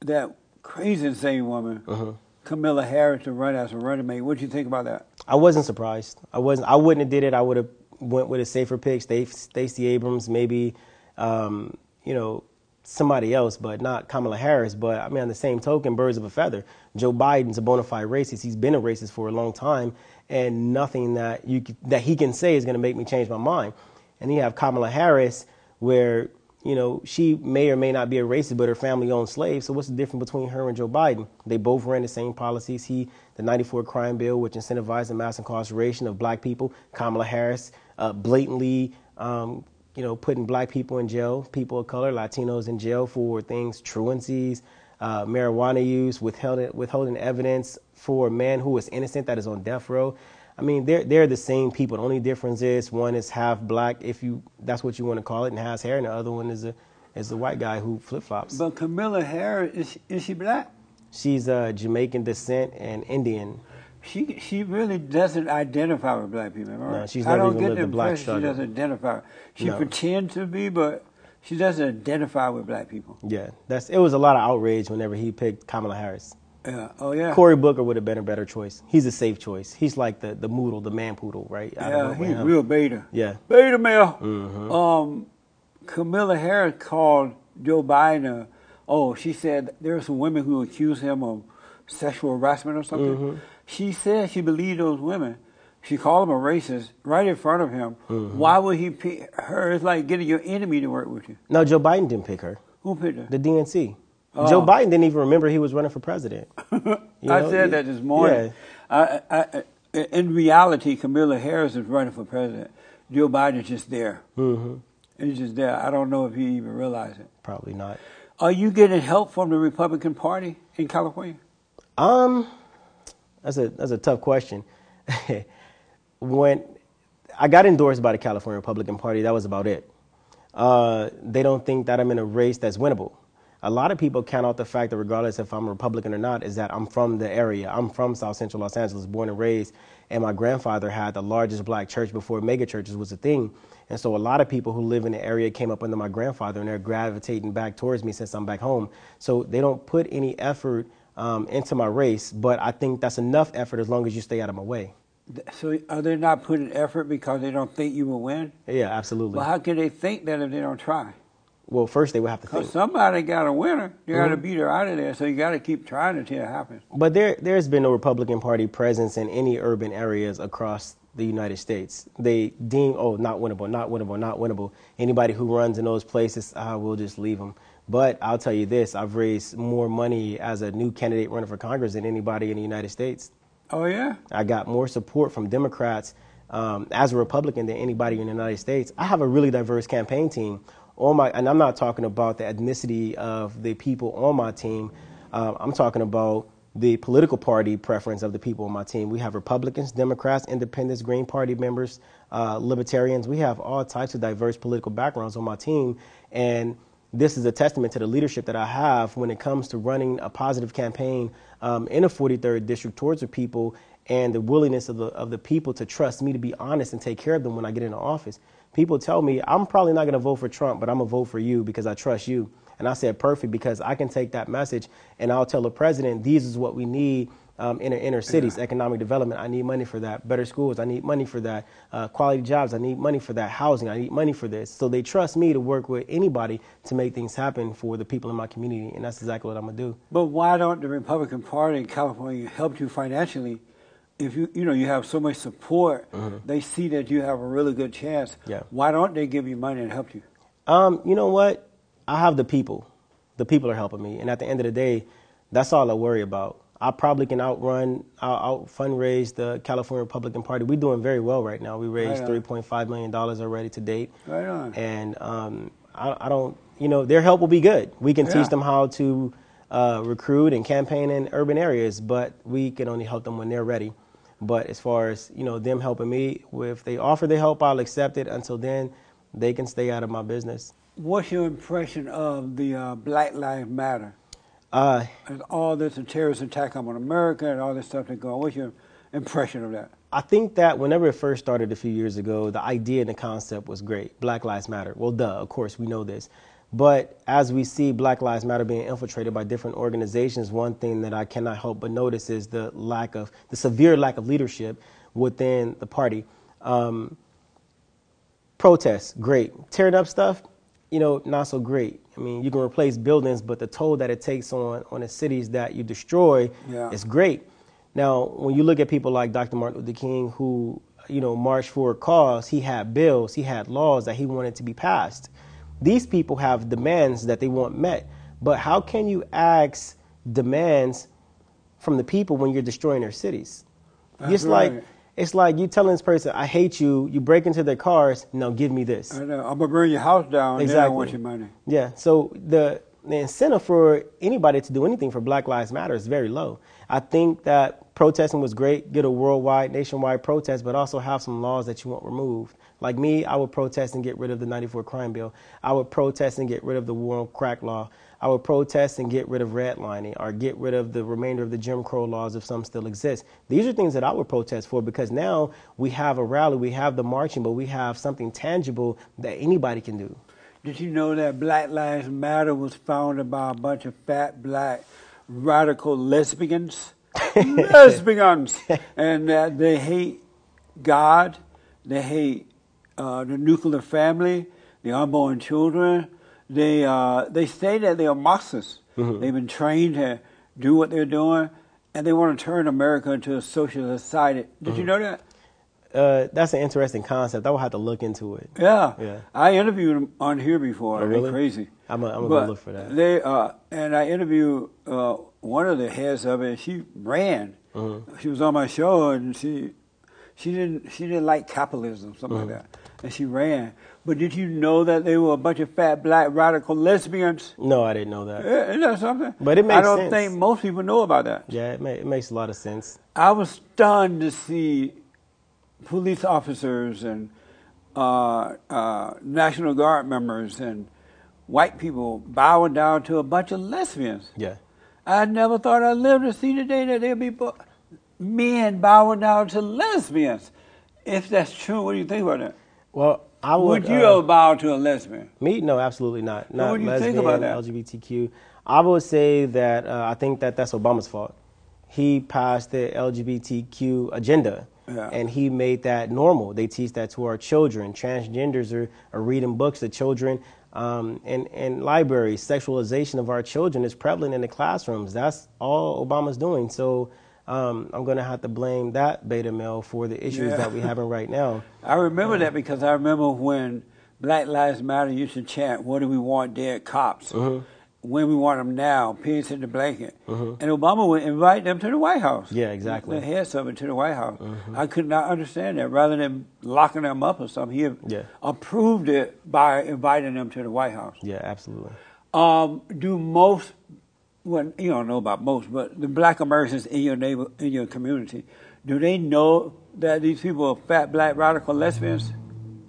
that crazy insane woman, Mm-hmm. Camilla Harris, to run as a running mate. What do you think about that? I wasn't surprised. I wasn't. I wouldn't have did it. I would have went with a safer pick, Stacey Abrams, maybe, um, you know, somebody else, but not Kamala Harris. But I mean, on the same token, birds of a feather. Joe Biden's a bona fide racist. He's been a racist for a long time, and nothing that you that he can say is going to make me change my mind. And you have Kamala Harris, where you know she may or may not be a racist, but her family owned slaves. So what's the difference between her and Joe Biden? They both ran the same policies. He the '94 crime bill, which incentivized the mass incarceration of black people. Kamala Harris uh, blatantly. Um, you know, putting black people in jail, people of color, Latinos in jail for things, truancies, uh, marijuana use, withholding, withholding evidence for a man who is innocent that is on death row. I mean, they're they're the same people. The only difference is one is half black, if you that's what you want to call it, and has hair, and the other one is a is the white guy who flip flops. But Camilla Harris, is she, is she black? She's uh, Jamaican descent and Indian. She she really doesn't identify with black people. I No, right? she's I don't even get the the black struggle. She doesn't identify. She No. pretends to be, but she doesn't identify with black people. Yeah, that's it was a lot of outrage whenever he picked Kamala Harris. Yeah. Oh yeah. Cory Booker would have been a better choice. He's a safe choice. He's like the the moodle, the man poodle, right? I don't Yeah, know he's him. real beta. Yeah. Beta male. Mm-hmm. Um, Camilla Harris called Joe Biden. Oh, she said there are some women who accuse him of sexual harassment or something. Mm-hmm. She said she believed those women. She called him a racist right in front of him. Mm-hmm. Why would he pick her? It's like getting your enemy to work with you. No, Joe Biden didn't pick her. Who picked her? The DNC. Oh. Joe Biden didn't even remember he was running for president. (laughs) You I said yeah. that this morning. I, I, I, in reality, Camilla Harris is running for president. Joe Biden's just there. Mm-hmm. He's just there. I don't know if he even realized it. Probably not. Are you getting help from the Republican Party in California? Um, that's a that's a tough question. (laughs) when I got endorsed by the California Republican Party, that was about it. Uh, they don't think that I'm in a race that's winnable. A lot of people count out the fact that regardless if I'm a Republican or not, is that I'm from the area. I'm from South Central Los Angeles, born and raised, and my grandfather had the largest black church before mega churches was a thing. And so a lot of people who live in the area came up under my grandfather, and they're gravitating back towards me since I'm back home. So they don't put any effort um, into my race, but I think that's enough effort as long as you stay out of my way. So are they not putting effort because they don't think you will win? Yeah, absolutely. Well, how can they think that if they don't try? Well, first they would have to think. somebody got a winner. You got to Mm-hmm. beat her out of there. So you got to keep trying until it happens. But there, there's been no Republican Party presence in any urban areas across the United States. They deem, oh, not winnable, not winnable, not winnable. Anybody who runs in those places, ah, we'll just leave them. But I'll tell you this: I've raised more money as a new candidate running for Congress than anybody in the United States. Oh yeah. I got more support from Democrats um, as a Republican than anybody in the United States. I have a really diverse campaign team. On my, and I'm not talking about the ethnicity of the people on my team. Uh, I'm talking about the political party preference of the people on my team. We have Republicans, Democrats, Independents, Green Party members, uh, Libertarians. We have all types of diverse political backgrounds on my team, and this is a testament to the leadership that I have when it comes to running a positive campaign um, in the 43rd district towards the people and the willingness of the, of the people to trust me to be honest and take care of them when I get into office. People tell me, I'm probably not going to vote for Trump, but I'm going to vote for you because I trust you. And I said, perfect, because I can take that message and I'll tell the president, these is what we need um, in the inner cities, economic development. I need money for that. Better schools. I need money for that. Uh, quality jobs. I need money for that. Housing. I need money for this. So they trust me to work with anybody to make things happen for the people in my community, and that's exactly what I'm gonna do. But why don't the Republican Party in California help you financially? If you you know you have so much support, they see that you have a really good chance. Mm-hmm. Yeah. Why don't they give you money and help you? Um, you know what? I have the people. The people are helping me, and at the end of the day, that's all I worry about. I probably can outrun, out, out fundraise the California Republican Party. We're doing very well right now. We raised Right $3.5 million already to date. Right on. And um, I, I don't, you know, their help will be good. We can Yeah. teach them how to uh, recruit and campaign in urban areas, but we can only help them when they're ready. But as far as, you know, them helping me, if they offer the help, I'll accept it. Until then, they can stay out of my business. What's your impression of the uh, Black Lives Matter? Uh, And all this a terrorist attack on America and all this stuff that go on. What's your impression of that? I think that whenever it first started a few years ago, the idea and the concept was great. Black Lives Matter. Well, duh, of course, we know this. But as we see Black Lives Matter being infiltrated by different organizations, one thing that I cannot help but notice is the lack of, the severe lack of leadership within the party. Um, protests, great. Tearing up stuff, you know, not so great. I mean, you can replace buildings, but the toll that it takes on, on the cities that you destroy Yeah. is great. Now, when you look at people like Dr. Martin Luther King, who, you know, marched for a cause, he had bills, he had laws that he wanted to be passed. These people have demands that they want met. But how can you ask demands from the people when you're destroying their cities? That's it's like right. It's like you telling this person, "I hate you." You break into their cars. Now give me this. I know. I'm gonna burn your house down. Then I Exactly. want your money. Yeah. So the the incentive for anybody to do anything for Black Lives Matter is very low. I think that protesting was great, get a worldwide, nationwide protest, but also have some laws that you want removed. Like me, I would protest and get rid of the 94 crime bill. I would protest and get rid of the war on crack law. I would protest and get rid of redlining or get rid of the remainder of the Jim Crow laws if some still exist. These are things that I would protest for because now we have a rally, we have the marching, but we have something tangible that anybody can do. Did you know that Black Lives Matter was founded by a bunch of fat black radical lesbians? (laughs) lesbians! and that they hate God, they hate uh, the nuclear family, the unborn children. They, uh, they say that they are Marxists. They've been trained to do what they're doing, and they want to turn America into a socialist society. Did you know that? uh, that's an interesting concept. I will have to look into it. Yeah. Yeah. I interviewed them on here before. Oh, really? Crazy. I'm gonna I'm gonna look for that. They uh, and I interviewed uh, one of the heads of it. She ran. Mm-hmm. She was on my show, and she she didn't she didn't like capitalism, something Mm-hmm. like that, and she ran. But did you know that they were a bunch of fat black radical lesbians? No, I didn't know that. Eh, Isn't that something? But it makes I don't sense. think most people know about that. Yeah, it, ma- it makes a lot of sense. I was stunned to see police officers and uh, uh, National Guard members and white people bowing down to a bunch of lesbians. Yeah. I never thought I'd live to see the day that there'd be bo- men bowing down to lesbians. If that's true, what do you think about that? Well, I would. Would you uh, bow to a lesbian? Me? No, absolutely not. Not what do you lesbian, think about that? LGBTQ. I would say that uh, I think that that's Obama's fault. He passed the LGBTQ agenda, Yeah. and he made that normal. They teach that to our children. Transgenders are, are reading books to children. Um, and, and libraries, sexualization of our children is prevalent in the classrooms. That's all Obama's doing. So um, I'm going to have to blame that beta male for the issues Yeah. that we're having right now. (laughs) I remember that because I remember when Black Lives Matter used to chant, "What do we want? Dead cops." Mm-hmm. When we want them now, pigs in the blanket. And Obama would invite them to the White House. Yeah, exactly. Mm-hmm. The heads of it to the White House. I could not understand that. Rather than locking them up or something, he Yeah. approved it by inviting them to the White House. Yeah, absolutely. Um, do most, well, you don't know about most, but the black Americans in your neighbor, in your community, do they know that these people are fat, black, radical lesbians?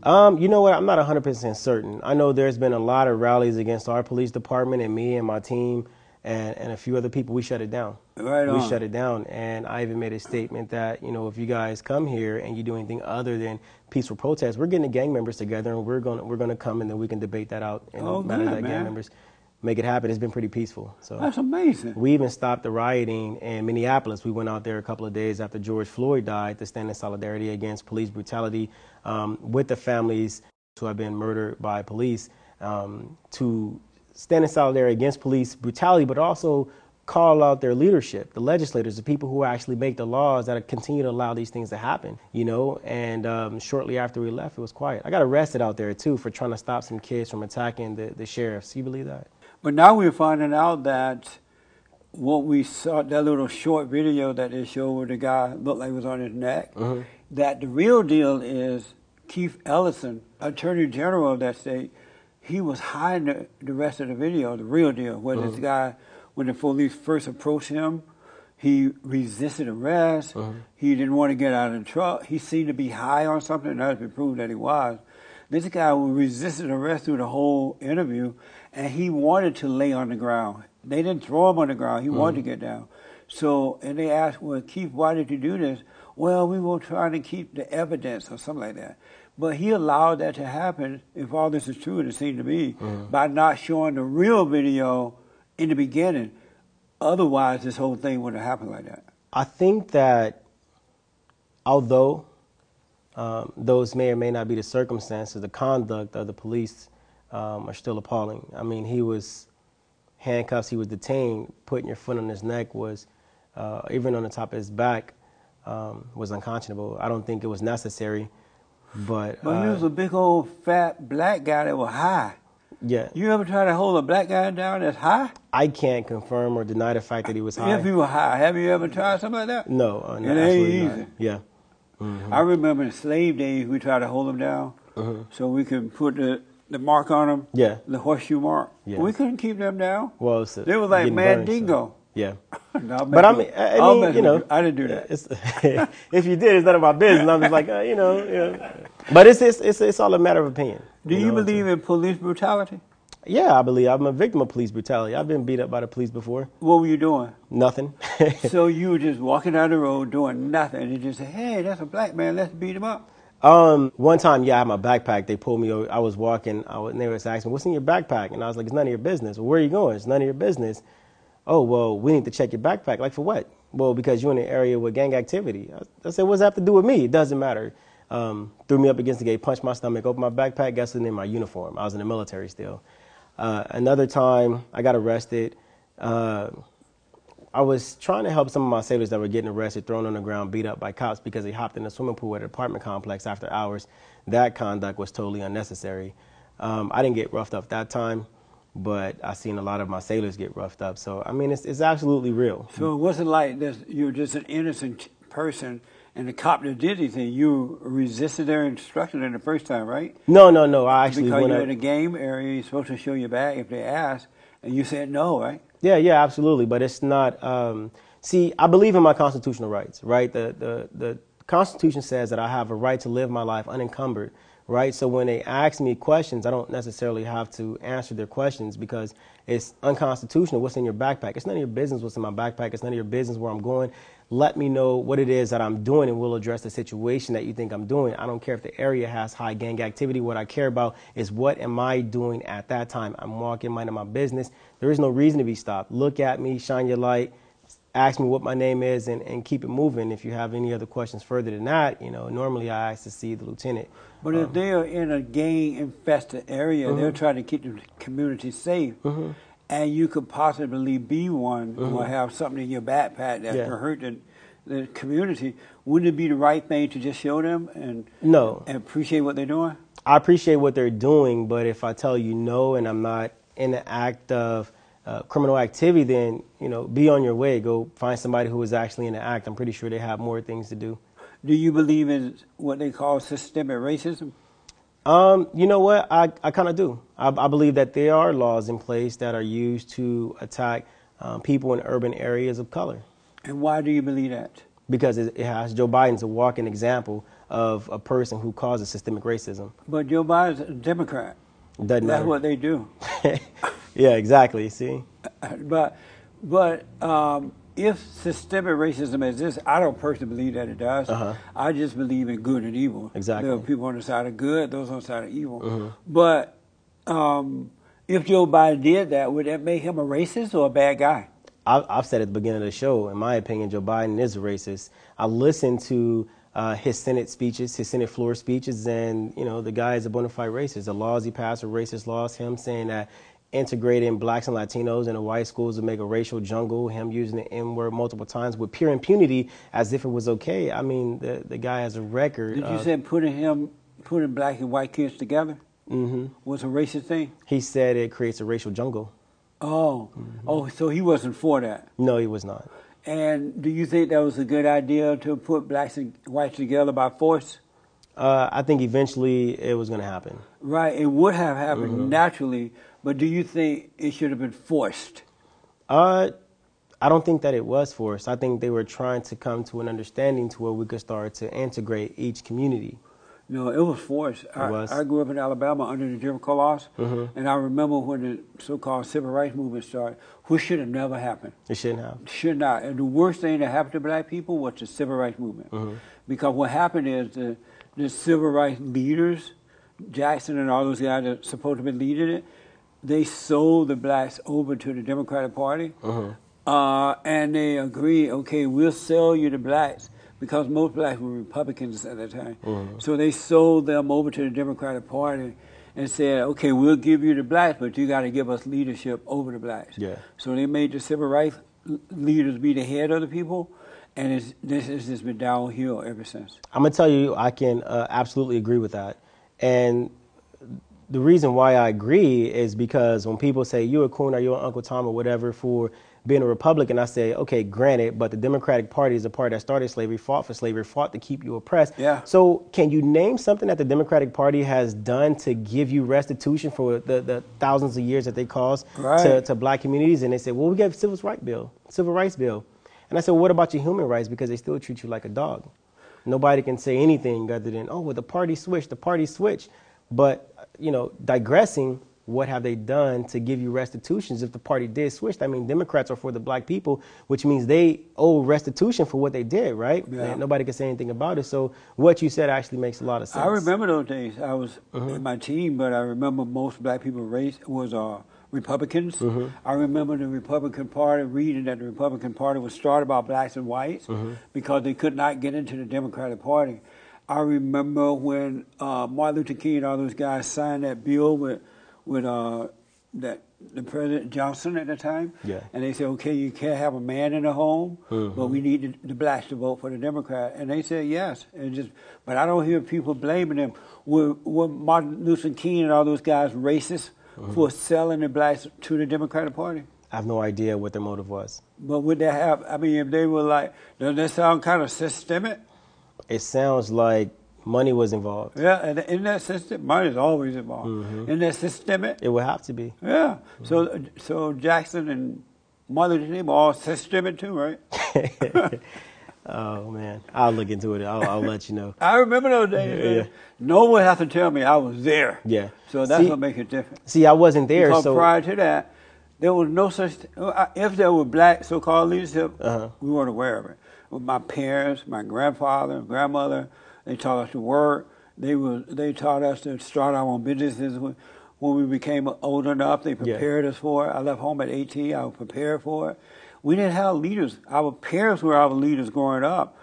Um, you know what? I'm not 100% certain. I know there's been a lot of rallies against our police department and me and my team and, and a few other people. We shut it down. Right on. we shut it down. And I even made a statement that, you know, if you guys come here and you do anything other than peaceful protests, we're getting the gang members together and we're going to we're gonna come and then we can debate that out in Oh, matter good, that man. gang members make it happen. It's been pretty peaceful. So That's amazing. we even stopped the rioting in Minneapolis. We went out there a couple of days after George Floyd died to stand in solidarity against police brutality um, with the families who have been murdered by police, um, to stand in solidarity against police brutality, but also call out their leadership, the legislators, the people who actually make the laws that continue to allow these things to happen, you know. And um, shortly after we left, it was quiet. I got arrested out there too for trying to stop some kids from attacking the, the sheriffs. You believe that? But now we're finding out that what we saw, that little short video that they showed where the guy looked like he was on his neck, uh-huh. that the real deal is Keith Ellison, Attorney General of that state, he was hiding the, the rest of the video, the real deal, where this uh-huh. guy, when the police first approached him, he resisted arrest. Uh-huh. He didn't want to get out of the truck. He seemed to be high on something. That has been proved that he was. This guy resisted arrest through the whole interview, and he wanted to lay on the ground. They didn't throw him on the ground. He wanted to get down. So, and they asked, well, Keith, why did you do this? Well, we were trying to keep the evidence or something like that. But he allowed that to happen, if all this is true, and it seemed to be, by not showing the real video in the beginning. Otherwise, this whole thing wouldn't have happened like that. I think that although um, those may or may not be the circumstances, the conduct of the police um, are still appalling. I mean, he was handcuffs, he was detained, putting your foot on his neck was, uh, even on the top of his back, um, was unconscionable. I don't think it was necessary, but, But he uh, was a big old fat black guy that was high. yeah, You ever try to hold a black guy down that's high? I can't confirm or deny the fact that he was high. If he was high, have you ever tried something like that? no, uh, no, It ain't easy. not. Yeah. I remember in slave days we tried to hold him down so we could put the, the mark on them. Yeah. the horseshoe mark. Yeah. We couldn't keep them down. Well, it's, uh, They were like getting dingo. so- Yeah. (laughs) No, But I mean, I I'll mean, you know, I didn't do that. It's, (laughs) if you did, it's none of my business. I'm just like, uh, you know, yeah. But it's, it's it's it's all a matter of opinion. Do you know? believe in police brutality? Yeah, I believe I'm a victim of police brutality. I've been beat up by the police before. What were you doing? Nothing. so (laughs) you were just walking down the road doing nothing and you just say, hey, that's a black man, let's beat him up. Um, one time, yeah, I had my backpack. They pulled me. over. I was walking. I was, and they was asking, "What's in your backpack?" And I was like, "It's none of your business." Well, where are you going? It's none of your business. Oh, well, we need to check your backpack. Like for what? Well, because you're in an area with gang activity. I, I said, "What's that have to do with me? It doesn't matter." Um, threw me up against the gate, punched my stomach, opened my backpack. Guess what's in my uniform? I was in the military still. Uh, another time, I got arrested. Uh, I was trying to help some of my sailors that were getting arrested, thrown on the ground, beat up by cops because they hopped in a swimming pool at an apartment complex after hours. That conduct was totally unnecessary. Um, I didn't get roughed up that time, but I seen a lot of my sailors get roughed up. So I mean, it's it's absolutely real. So it wasn't like this, you were just an innocent person and the cop that did anything. You resisted their instruction in the first time, right? No, no, no. I actually because you're up. in a game area, you're supposed to show your bag if they ask, and you said no, right? Yeah, yeah, absolutely. But it's not. Um, see, I believe in my constitutional rights, right? The, the the Constitution says that I have a right to live my life unencumbered, right? So when they ask me questions, I don't necessarily have to answer their questions because it's unconstitutional. What's in your backpack? It's none of your business what's in my backpack. It's none of your business where I'm going. Let me know what it is that I'm doing, and we'll address the situation that you think I'm doing. I don't care if the area has high gang activity. What I care about is what am I doing at that time. I'm walking, minding my business. There is no reason to be stopped. Look at me, shine your light, ask me what my name is, and, and keep it moving. If you have any other questions further than that, you know, normally I ask to see the lieutenant. But Um, if they are in a gang infested area, Mm-hmm. they're trying to keep the community safe. And you could possibly be one or have something in your backpack that Mm-hmm. Yeah. could hurt the, the community. Wouldn't it be the right thing to just show them and, No. and appreciate what they're doing? I appreciate what they're doing, but if I tell you no and I'm not in the act of uh, criminal activity, then you know, be on your way. Go find somebody who is actually in the act. I'm pretty sure they have more things to do. Do you believe in what they call systemic racism? Um, you know what? I, I kind of do. I, I believe that there are laws in place that are used to attack um, people in urban areas of color And why do you believe that? because it, it has Joe Biden's a walking example of a person who causes systemic racism. But Joe Biden's a Democrat. Doesn't That's matter. what they do. (laughs) yeah, exactly. See. But but um, if systemic racism exists, I don't personally believe that it does. Uh-huh. I just believe in good and evil. Exactly. Mm-hmm. There are people on the side of good, those on the side of evil. But um, if Joe Biden did that, would that make him a racist or a bad guy? I've, I've said at the beginning of the show, in my opinion, Joe Biden is a racist. I listened to uh, his Senate speeches, his Senate floor speeches, and you know the guy is a bona fide racist. The laws he passed are racist laws. Him saying that integrating blacks and Latinos into white schools to make a racial jungle. Him using the N word multiple times with pure impunity as if it was okay. I mean, the the guy has a record. Did you of- say putting him putting black and white kids together mm-hmm. was a racist thing? he said it creates a racial jungle. Oh, mm-hmm. oh, so he wasn't for that. No, he was not. And do you think that was a good idea to put blacks and whites together by force? Uh, I think eventually it was going to happen. Right, it would have happened mm-hmm. naturally, but do you think it should have been forced? Uh, I don't think that it was forced. I think they were trying to come to an understanding to where we could start to integrate each community. No, it was forced. I, was? Mm-hmm. I grew up in Alabama under the Jim Crow laws, and I remember when the so-called civil rights movement started, which should have never happened. It shouldn't have. Should not. And the worst thing that happened to black people was the civil rights movement. Mm-hmm. Because what happened is the, the civil rights leaders, Jackson and all those guys that supposed to be leading it, they sold the blacks over to the Democratic Party. Mm-hmm. Uh, and they agreed, okay, we'll sell you the blacks because most blacks were Republicans at that time. Mm-hmm. So they sold them over to the Democratic Party and said, okay, we'll give you the blacks, but you got to give us leadership over the blacks. Yeah. So they made the civil rights leaders be the head of the people, and it's, this has been downhill ever since. I'm gonna tell you, I can uh, absolutely agree with that. And the reason why I agree is because when people say you're a coon or you're an Uncle Tom or whatever for being a Republican, I say, okay, granted, but the Democratic Party is a party that started slavery, fought for slavery, fought to keep you oppressed. Yeah. So can you name something that the Democratic Party has done to give you restitution for the, the thousands of years that they caused to, Right. to black communities? And they say, well, we got a civil rights bill, civil rights bill. And I said, well, what about your human rights? Because they still treat you like a dog. Nobody can say anything other than, oh, well, the party switched, the party switched. But, you know, digressing, what have they done to give you restitutions if the party did switch? I mean, Democrats are for the black people, which means they owe restitution for what they did, right? Yeah. And nobody can say anything about it. So what you said actually makes a lot of sense. I remember those days. I was Mm-hmm. in my team, but I remember most black people race was uh, Republicans. Mm-hmm. I remember the Republican Party reading that the Republican Party was started by blacks and whites Mm-hmm. because they could not get into the Democratic Party. I remember when uh, Martin Luther King and all those guys signed that bill with with uh, that the President Johnson at the time. Yeah. And they said, okay, you can't have a man in the home, but we need the, the blacks to vote for the Democrat. And they said yes. And just, but I don't hear people blaming them. Were, were Martin Luther King and all those guys racist for selling the blacks to the Democratic Party? I have no idea what their motive was. But would they have? I mean, if they were like, doesn't that sound kind of systemic? It sounds like money was involved. Yeah, and in that system, money is always involved. Mm-hmm. In that systemic, It it would have to be. yeah. So, so Jackson and Luther King were all systemic too, right? (laughs) (laughs) Oh man, I'll look into it. I'll, I'll let you know. I remember those days. Yeah. No one has to tell me I was there. Yeah. So that's See- what makes it different. See, I wasn't there, Because so prior to that, there was no such. If there were black so-called leadership, Uh-huh. we weren't aware of it. With my parents, my grandfather, grandmother, they taught us to work. They were. They taught us to start our own businesses. When we became old enough, they Yeah. prepared us for it. I left home at 18. I was prepared for it. We didn't have leaders. Our parents were our leaders growing up,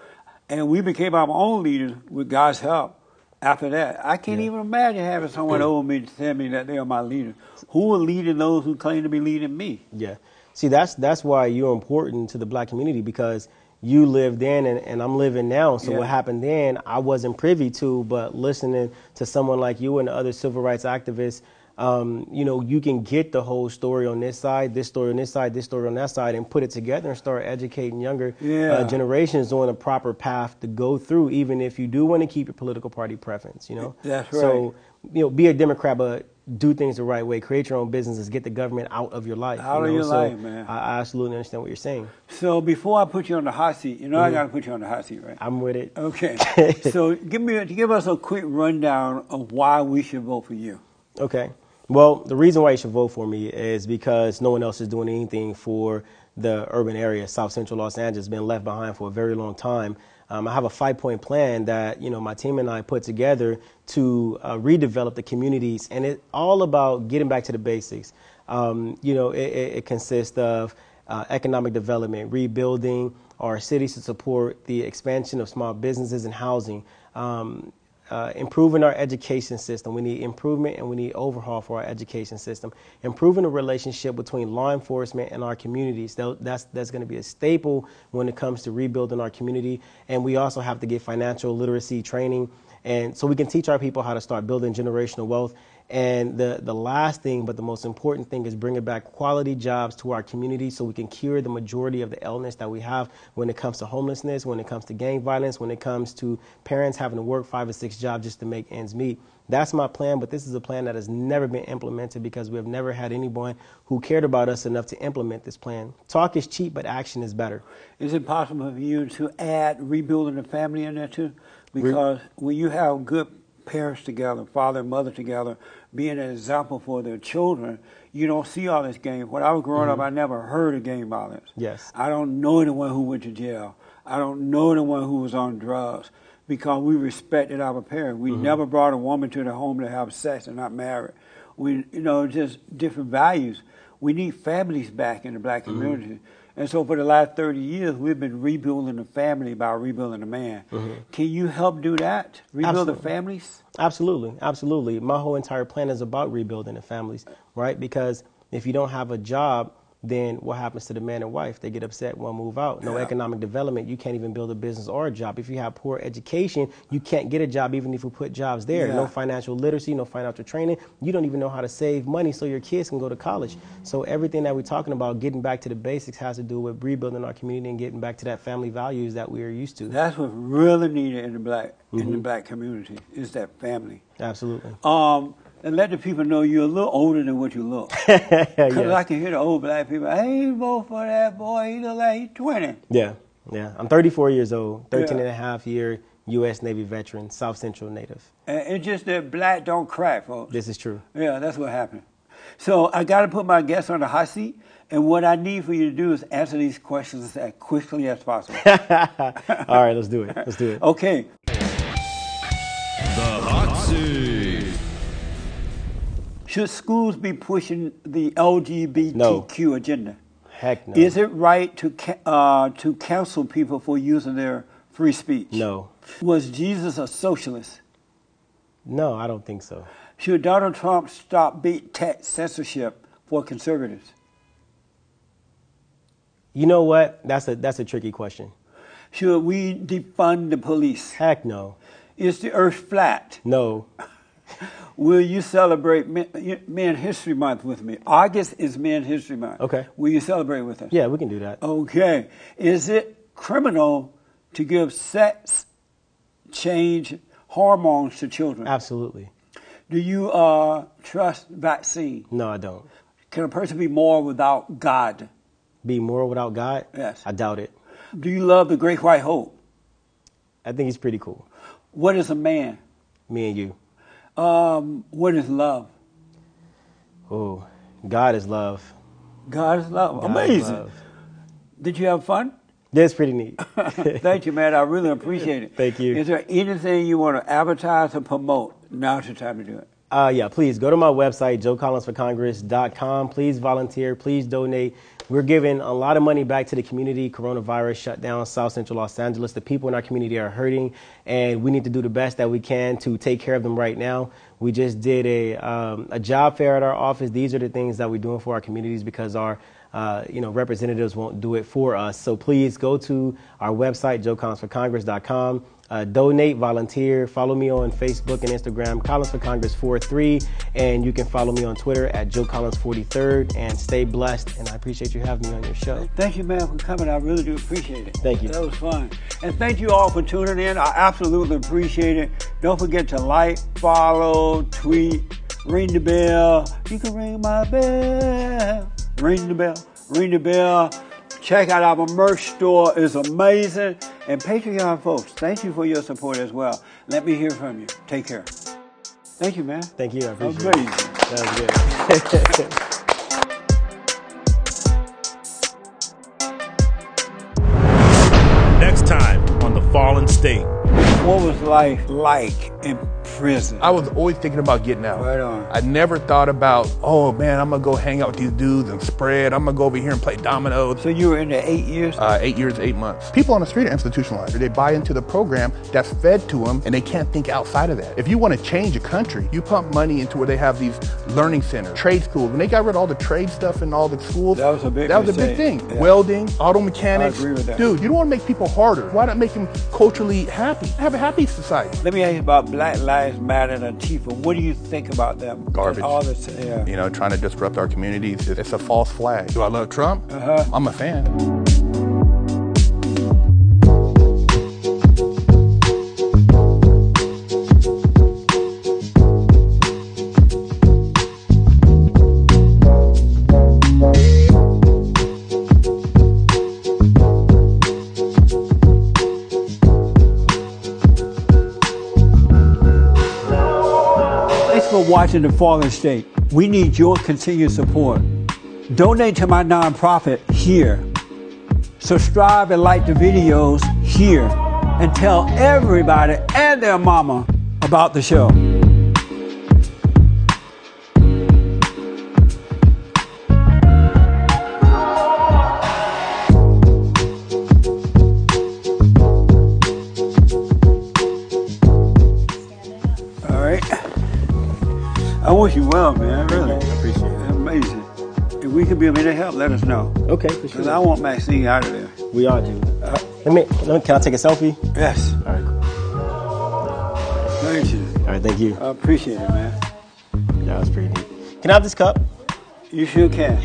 and we became our own leaders with God's help. After that, I can't Yeah. even imagine having someone over me tell me that they are my leader. Who are leading those who claim to be leading me? Yeah. See, that's that's why you're important to the black community because you lived then and, and I'm living now. So Yeah. what happened then, I wasn't privy to, but listening to someone like you and other civil rights activists, um, you know, you can get the whole story on this side, this story on this side, this story on that side, and put it together and start educating younger Yeah. uh, generations on a proper path to go through, even if you do want to keep your political party preference, you know? That's right. So, you know, be a Democrat, but do things the right way. Create your own businesses. Get the government out of your life. Out you of your So life, man. I, I absolutely understand what you're saying. So before I put you on the hot seat, you know Mm-hmm. I got to put you on the hot seat, right? I'm with it. Okay. (laughs) so give me give us a quick rundown of why we should vote for you. Okay. Well, the reason why you should vote for me is because no one else is doing anything for the urban area. South Central Los Angeles has been left behind for a very long time. Um, I have a five-point plan that you know my team and I put together to uh, redevelop the communities, and it's all about getting back to the basics. Um, you know, it, it, it consists of uh, economic development, rebuilding our cities to support the expansion of small businesses and housing. Um, uh, improving our education system. We need improvement and we need overhaul for our education system. Improving the relationship between law enforcement and our communities. That's, that's going to be a staple when it comes to rebuilding our community. And we also have to get financial literacy training. And so we can teach our people how to start building generational wealth. And the, the last thing, but the most important thing, is bringing back quality jobs to our community so we can cure the majority of the illness that we have when it comes to homelessness, when it comes to gang violence, when it comes to parents having to work five or six jobs just to make ends meet. That's my plan, but this is a plan that has never been implemented because we have never had anyone who cared about us enough to implement this plan. Talk is cheap, but action is better. Is it possible for you to add rebuilding the family in there too? Because when you have good parents together, father and mother together, being an example for their children, you don't see all this gang. When I was growing up, mm-hmm. I never heard of gang violence. Yes. I don't know anyone who went to jail. I don't know anyone who was on drugs because we respected our parents. We mm-hmm. never brought a woman to the home to have sex and not married. We, you know, just different values. We need families back in the black mm-hmm. community. And so for the last 30 years, we've been rebuilding the family by rebuilding the man. Mm-hmm. Can you help do that? Rebuild the families? Absolutely, absolutely. My whole entire plan is about rebuilding the families, right? Because if you don't have a job, then what happens to the man and wife? They get upset, one move out. No Yeah. economic development, you can't even build a business or a job. If you have poor education, you can't get a job even if you put jobs there. Yeah. No financial literacy, no financial training. You don't even know how to save money so your kids can go to college. So everything that we're talking about, getting back to the basics, has to do with rebuilding our community and getting back to that family values that we are used to. That's what's really needed in the black in the black community is that family. Absolutely. Um, and let the people know you're a little older than what you look. (laughs) Because yeah. I can hear the old black people, I ain't vote for that boy. He look like he's 20. Yeah, yeah. I'm 34 years old, 13 Yeah. and a half year U.S. Navy veteran, South Central native. And it's just that black don't crack, folks. This is true. Yeah, that's what happened. So I got to put my guests on the hot seat. And what I need for you to do is answer these questions as quickly as possible. (laughs) All right, let's do it. Let's do it. okay. The hot seat. Should schools be pushing the LGBTQ agenda? Heck no. Is it right to uh, to cancel people for using their free speech? No. Was Jesus a socialist? No, I don't think so. Should Donald Trump stop big tech censorship for conservatives? You know what? That's a that's a tricky question. Should we defund the police? Heck no. Is the earth flat? No. (laughs) Will you celebrate Men, Men History Month with me? August is Men History Month. Okay. Will you celebrate with us? Yeah, we can do that. Okay. Is it criminal to give sex change hormones to children? Absolutely. Do you uh, trust vaccine? No, I don't. Can a person be moral without God? Be moral without God? Yes. I doubt it. Do you love the great white hope? I think he's pretty cool. What is a man? Me and you. Um, what is love? Oh, God is love. God is love. God is Amazing. love. Did you have fun? That's pretty neat. (laughs) Thank you, man. I really appreciate it. Thank you. Is there anything you want to advertise or promote? Now's the time to do it. Uh, yeah, please go to my website, joecollinsforcongress.com. Please volunteer. Please donate. We're giving a lot of money back to the community. Coronavirus shut down South Central Los Angeles. The people in our community are hurting, and we need to do the best that we can to take care of them right now. We just did a, um, a job fair at our office. These are the things that we're doing for our communities because our uh, you know, representatives won't do it for us. So please go to our website, joecollinsforcongress.com. Uh, donate, volunteer, follow me on Facebook and Instagram, Collins for Congress 43, and you can follow me on Twitter at Joe Collins 43rd. And stay blessed. And I appreciate you having me on your show. Thank you, man, for coming. I really do appreciate it. Thank you. That was fun. And thank you all for tuning in. I absolutely appreciate it. Don't forget to like, follow, tweet, ring the bell. You can ring my bell. Ring the bell. Ring the bell. Check out our merch store. It's amazing. And Patreon folks, thank you for your support as well. Let me hear from you. Take care. Thank you, man. Thank you. I appreciate Amazing. it. That was good. (laughs) Next time on The Fallen State. What was life like in prison? I was always thinking about getting out. Right on. I never thought about, oh man, I'm gonna go hang out with these dudes and spread. I'm gonna go over here and play dominoes. So you were in there eight years? Uh, eight years, eight months. People on the street are institutionalized. They buy into the program that's fed to them, and they can't think outside of that. If you want to change a country, you pump money into where they have these learning centers, trade schools. When they got rid of all the trade stuff in all the schools, That was a big that was a big thing. Yeah. Welding, auto mechanics. I agree with that. Dude, you don't want to make people harder. Why not make them culturally happy? Have a happy society. Let me ask you about Black Lives Matter and Antifa. What do you think about them? Garbage. All this, yeah. You know, trying to disrupt our communities. It's a false flag. Do I love Trump? Uh-huh. I'm a fan. The Fallen State. We need your continued support. Donate to my nonprofit here. Subscribe and like the videos here. And tell everybody and their mama about the show. Can be of any help, let us know. Okay, for Because I sure. want Maxine out of there. We all do. Uh, let me, let me. Can I take a selfie? Yes. All right. Cool. Thank you. All right. Thank you. I appreciate it, man. That was pretty neat. Can I have this cup? You sure can.